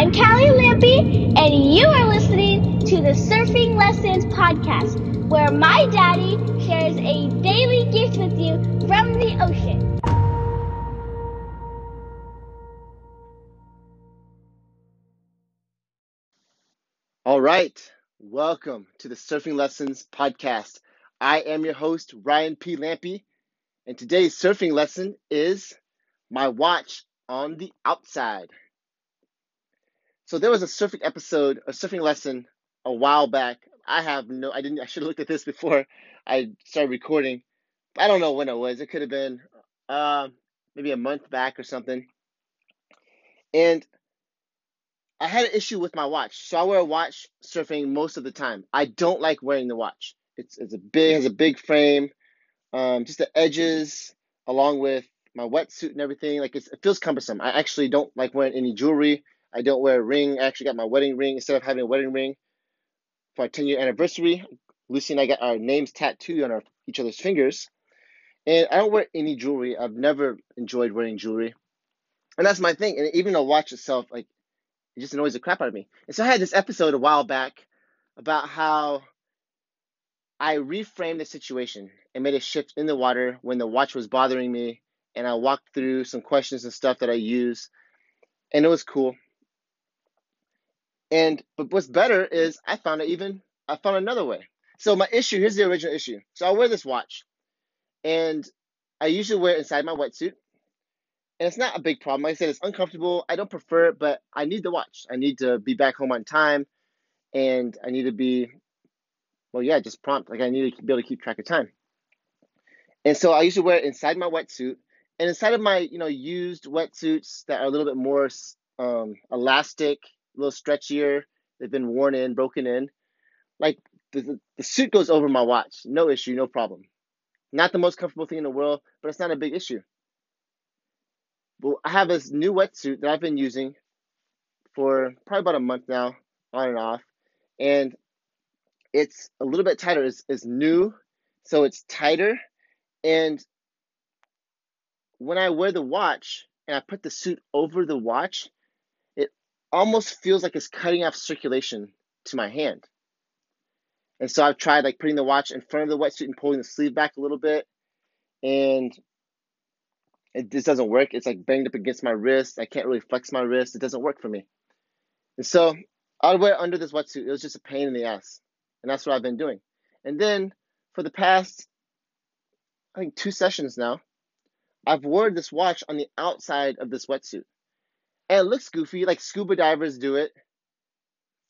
I'm Callie Lampy, and you are listening to the Surfing Lessons Podcast, where my daddy shares a daily gift with you from the ocean. All right, welcome to the Surfing Lessons Podcast. I am your host, Ryan P. Lampy, and today's surfing lesson is my watch on the outside. So there was a surfing episode, a surfing lesson a while back. I have no, I didn't, I should have looked at this before I started recording. I don't know when it was. It could have been uh, maybe a month back or something. And I had an issue with my watch. So I wear a watch surfing most of the time. I don't like wearing the watch. It's, it's a big, has a big frame. Um, just the edges, along with my wetsuit and everything. Like it feels cumbersome. I actually don't like wearing any jewelry. I don't wear a ring. I actually got my wedding ring instead of having a wedding ring for our 10 year anniversary. Lucy and I got our names tattooed on our, each other's fingers. And I don't wear any jewelry. I've never enjoyed wearing jewelry. And that's my thing. And even the watch itself, like, it just annoys the crap out of me. And so I had this episode a while back about how I reframed the situation and made a shift in the water when the watch was bothering me and I walked through some questions and stuff that I use, and it was cool. And but what's better is I found it even I found another way. So my issue here's the original issue. So I wear this watch, and I usually wear it inside my wetsuit, and it's not a big problem. Like I said, it's uncomfortable. I don't prefer it, but I need the watch. I need to be back home on time, and I need to be, well, yeah, just prompt. Like I need to be able to keep track of time. And so I usually wear it inside my wetsuit, and inside of my, you know, used wetsuits that are a little bit more um, elastic, little stretchier, they've been worn in, broken in, like the, the suit goes over my watch. No issue, no problem. Not the most comfortable thing in the world, but it's not a big issue. But I have this new wetsuit that I've been using for probably about a month now, on and off, and it's a little bit tighter. It's, it's new, so it's tighter, and when I wear the watch and I put the suit over the watch, almost feels like it's cutting off circulation to my hand. And so I've tried like putting the watch in front of the wetsuit and pulling the sleeve back a little bit, and it just doesn't work. It's like banged up against my wrist. I can't really flex my wrist. It doesn't work for me. And so I would wear under this wetsuit. It was just a pain in the ass. And that's what I've been doing. And then for the past, I think, two sessions now, I've worn this watch on the outside of this wetsuit. And it looks goofy, like scuba divers do it,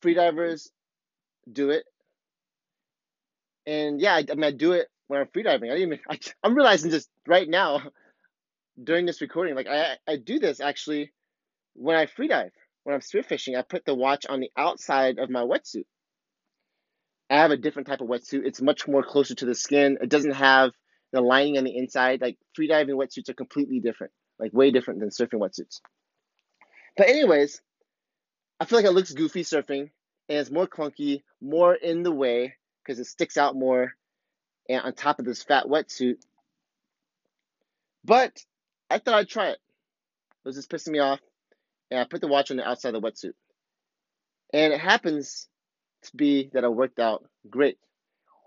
free divers do it. And yeah, I, I mean, I do it when I'm free diving. I even, I, I'm realizing just right now during this recording, like I, I do this actually when I free dive, when I'm spearfishing, I put the watch on the outside of my wetsuit. I have a different type of wetsuit. It's much more closer to the skin. It doesn't have the lining on the inside. Like freediving wetsuits are completely different, like way different than surfing wetsuits. But anyways, I feel like it looks goofy surfing and it's more clunky, more in the way because it sticks out more and on top of this fat wetsuit. But I thought I'd try it. It was just pissing me off. And I put the watch on the outside of the wetsuit. And it happens to be that it worked out great.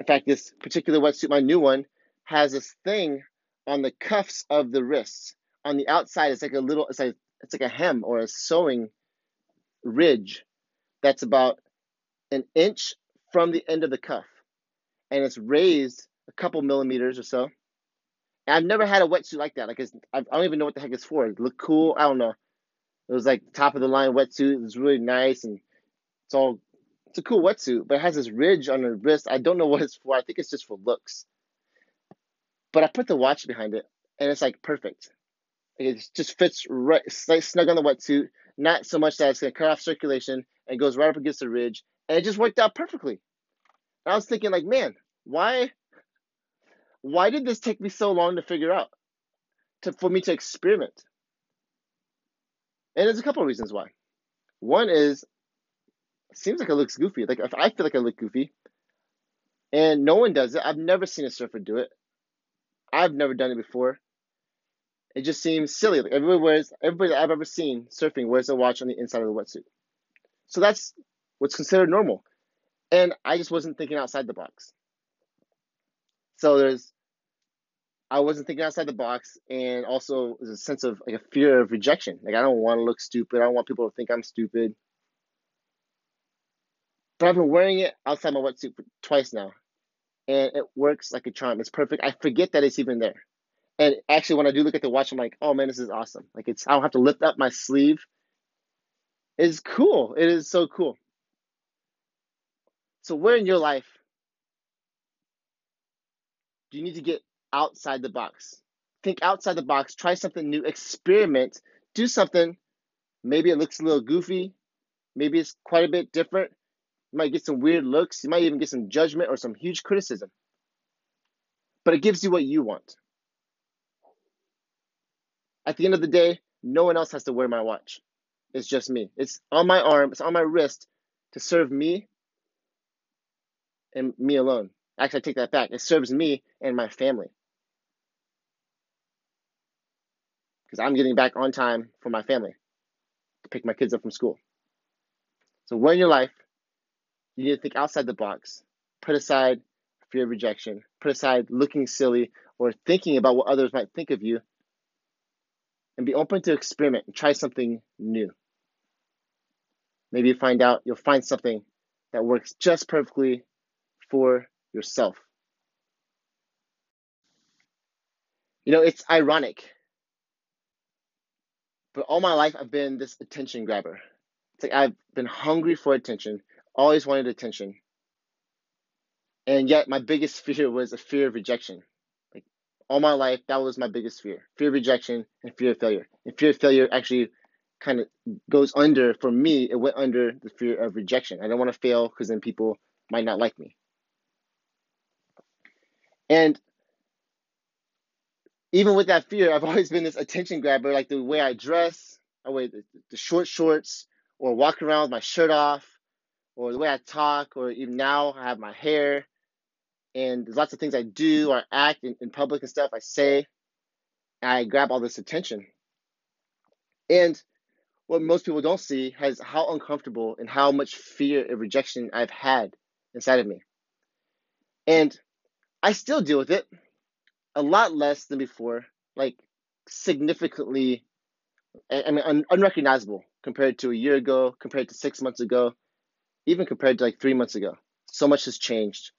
In fact, this particular wetsuit, my new one, has this thing on the cuffs of the wrists. On the outside, it's like a little, it's like it's like a hem or a sewing ridge that's about an inch from the end of the cuff, and it's raised a couple millimeters or so. I've never had a wetsuit like that. Like it's, I don't even know what the heck it's for. It looked cool. I don't know. It was like top of the line wetsuit. It was really nice and it's all. It's a cool wetsuit, but it has this ridge on the wrist. I don't know what it's for. I think it's just for looks. But I put the watch behind it, and it's like perfect. It just fits right, snug on the wetsuit. Not so much that it's gonna cut off circulation and goes right up against the ridge, and it just worked out perfectly. And I was thinking, like, man, why, why did this take me so long to figure out, to for me to experiment? And there's a couple of reasons why. One is, seems like it looks goofy. Like if I feel like I look goofy, and no one does it. I've never seen a surfer do it. I've never done it before. It just seems silly. Like everybody wears, everybody I've ever seen surfing wears a watch on the inside of the wetsuit. So that's what's considered normal. And I just wasn't thinking outside the box. So there's I wasn't thinking outside the box, and also there's a sense of like a fear of rejection. Like I don't want to look stupid. I don't want people to think I'm stupid. But I've been wearing it outside my wetsuit for twice now, and it works like a charm. It's perfect. I forget that it's even there. And actually, when I do look at the watch, I'm like, oh man, this is awesome. Like it's I don't have to lift up my sleeve. It's cool. It is so cool. So where in your life do you need to get outside the box? Think outside the box, try something new, experiment, do something. Maybe it looks a little goofy, maybe it's quite a bit different. You might get some weird looks, you might even get some judgment or some huge criticism. But it gives you what you want. At the end of the day, no one else has to wear my watch. It's just me. It's on my arm, it's on my wrist to serve me and me alone. Actually, I take that back. It serves me and my family. Because I'm getting back on time for my family to pick my kids up from school. So, when in your life, you need to think outside the box, put aside fear of rejection, put aside looking silly or thinking about what others might think of you, and be open to experiment and try something new. Maybe you find out you'll find something that works just perfectly for yourself. You know, it's ironic, but all my life I've been this attention grabber. It's like I've been hungry for attention, always wanted attention. And yet, my biggest fear was a fear of rejection. All my life, that was my biggest fear fear of rejection and fear of failure. And fear of failure actually kind of goes under, for me, it went under the fear of rejection. I don't want to fail because then people might not like me. And even with that fear, I've always been this attention grabber, like the way I dress, I wear the, the short shorts, or walk around with my shirt off, or the way I talk, or even now I have my hair. And there's lots of things I do or act in, in public and stuff I say. I grab all this attention. And what most people don't see is how uncomfortable and how much fear of rejection I've had inside of me. And I still deal with it a lot less than before, like significantly, I mean, un- unrecognizable compared to a year ago, compared to six months ago, even compared to like three months ago. So much has changed.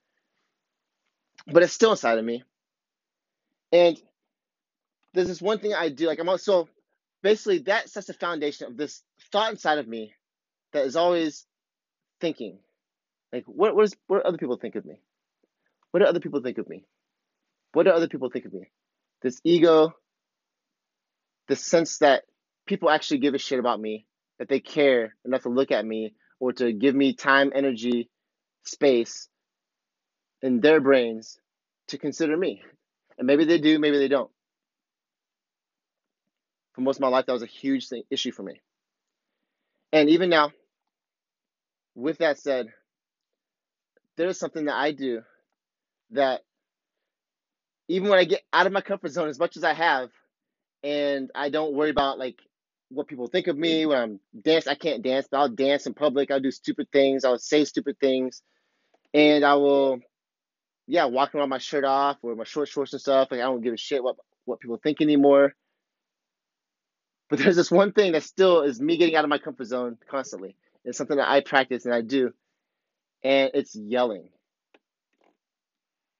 But it's still inside of me. And there's this one thing I do, like I'm also basically that sets the foundation of this thought inside of me that is always thinking. Like what what, is, what do other people think of me? What do other people think of me? What do other people think of me? This ego, the sense that people actually give a shit about me, that they care enough to look at me or to give me time, energy, space in their brains to consider me. And maybe they do, maybe they don't. For most of my life, that was a huge thing, issue for me. And even now, with that said, there is something that I do that even when I get out of my comfort zone as much as I have, and I don't worry about like what people think of me when I'm dance. I can't dance, but I'll dance in public. I'll do stupid things. I'll say stupid things, and I will, yeah, walking around my shirt off or my short shorts and stuff. Like I don't give a shit what what people think anymore. But there's this one thing that still is me getting out of my comfort zone constantly. It's something that I practice and I do, and it's yelling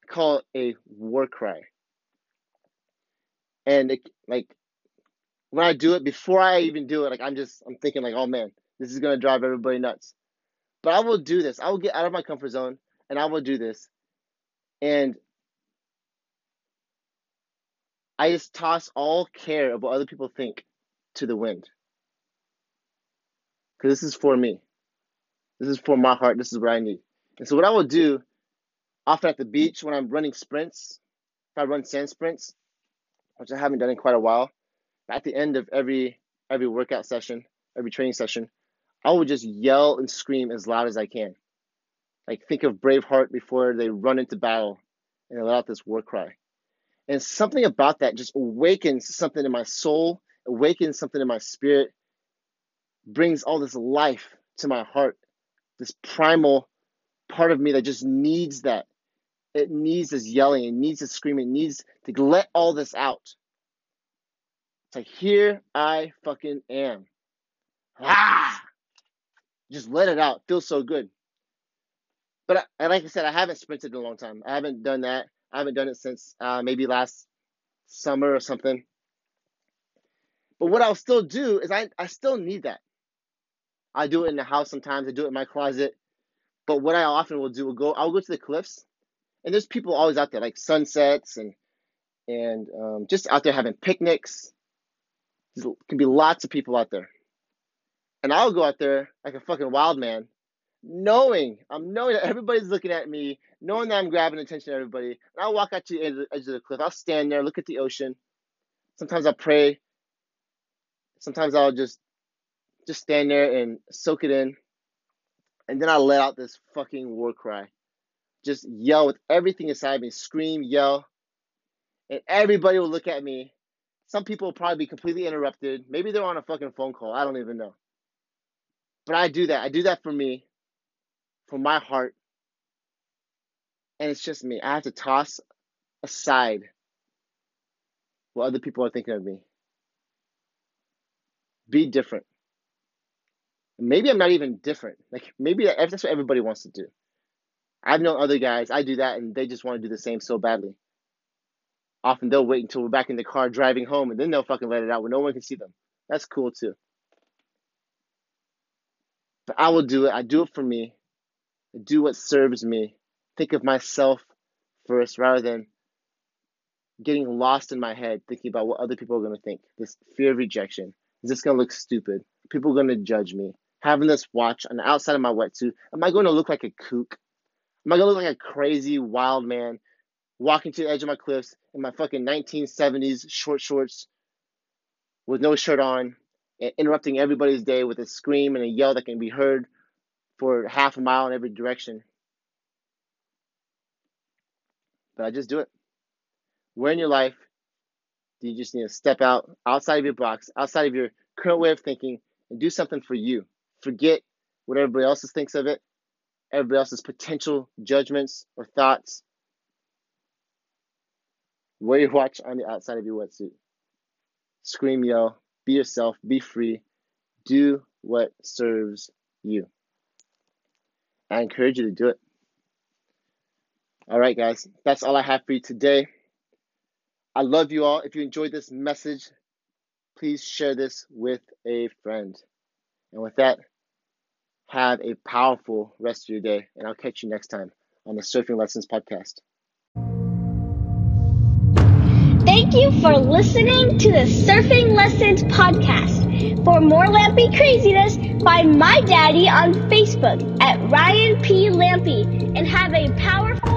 call it a war cry. And it, like when I do it, before I even do it, like I'm just I'm thinking like, oh man, this is gonna drive everybody nuts. But I will do this. I will get out of my comfort zone and I will do this. And I just toss all care of what other people think to the wind. Because this is for me. This is for my heart. This is what I need. And so what I will do often at the beach when I'm running sprints, if I run sand sprints, which I haven't done in quite a while, at the end of every every workout session, every training session, I will just yell and scream as loud as I can. Like think of Braveheart before they run into battle and they let out this war cry. And something about that just awakens something in my soul, awakens something in my spirit, brings all this life to my heart, this primal part of me that just needs that. It needs this yelling, it needs this screaming, it needs to let all this out. It's like, here I fucking am. Ah! Just let it out. Feels so good. But I, like I said, I haven't sprinted in a long time. I haven't done that. I haven't done it since uh, maybe last summer or something. But what I'll still do is I, I still need that. I do it in the house sometimes. I do it in my closet. But what I often will do will go. I'll go to the cliffs, and there's people always out there, like sunsets and and um, just out there having picnics. There can be lots of people out there, and I'll go out there like a fucking wild man, knowing I'm knowing that everybody's looking at me, knowing that I'm grabbing attention of everybody. And I'll walk out to the edge of the cliff. I'll stand there, look at the ocean. Sometimes I'll pray. Sometimes I'll just just stand there and soak it in. And then I let out this fucking war cry. Just yell with everything inside me, scream, yell. And everybody will look at me. Some people will probably be completely interrupted. Maybe they're on a fucking phone call. I don't even know. But I do that. I do that for me, for my heart. And it's just me. I have to toss aside what other people are thinking of me. Be different. Maybe I'm not even different. Like maybe that's what everybody wants to do. I've known other guys, I do that and they just want to do the same so badly. Often they'll wait until we're back in the car driving home and then they'll fucking let it out when no one can see them. That's cool too. But I will do it. I do it for me. Do what serves me. Think of myself first rather than getting lost in my head thinking about what other people are going to think. This fear of rejection. Is this going to look stupid? People are going to judge me having this watch on the outside of my wetsuit, am I going to look like a kook? Am I going to look like a crazy wild man walking to the edge of my cliffs in my fucking 1970s short shorts with no shirt on interrupting everybody's day with a scream and a yell that can be heard for half a mile in every direction? But I just do it. Where in your life do you just need to step out outside of your box, outside of your current way of thinking, and do something for you? forget what everybody else thinks of it, everybody else's potential judgments or thoughts. Wear your watch on the outside of your wetsuit. Scream, yell, be yourself, be free, do what serves you. I encourage you to do it. All right, guys, that's all I have for you today. I love you all. If you enjoyed this message, please share this with a friend. And with that, have a powerful rest of your day, and I'll catch you next time on the Surfing Lessons podcast. Thank you for listening to the Surfing Lessons podcast. For more Lampy craziness, find my daddy on Facebook at Ryan P. Lampy and have a powerful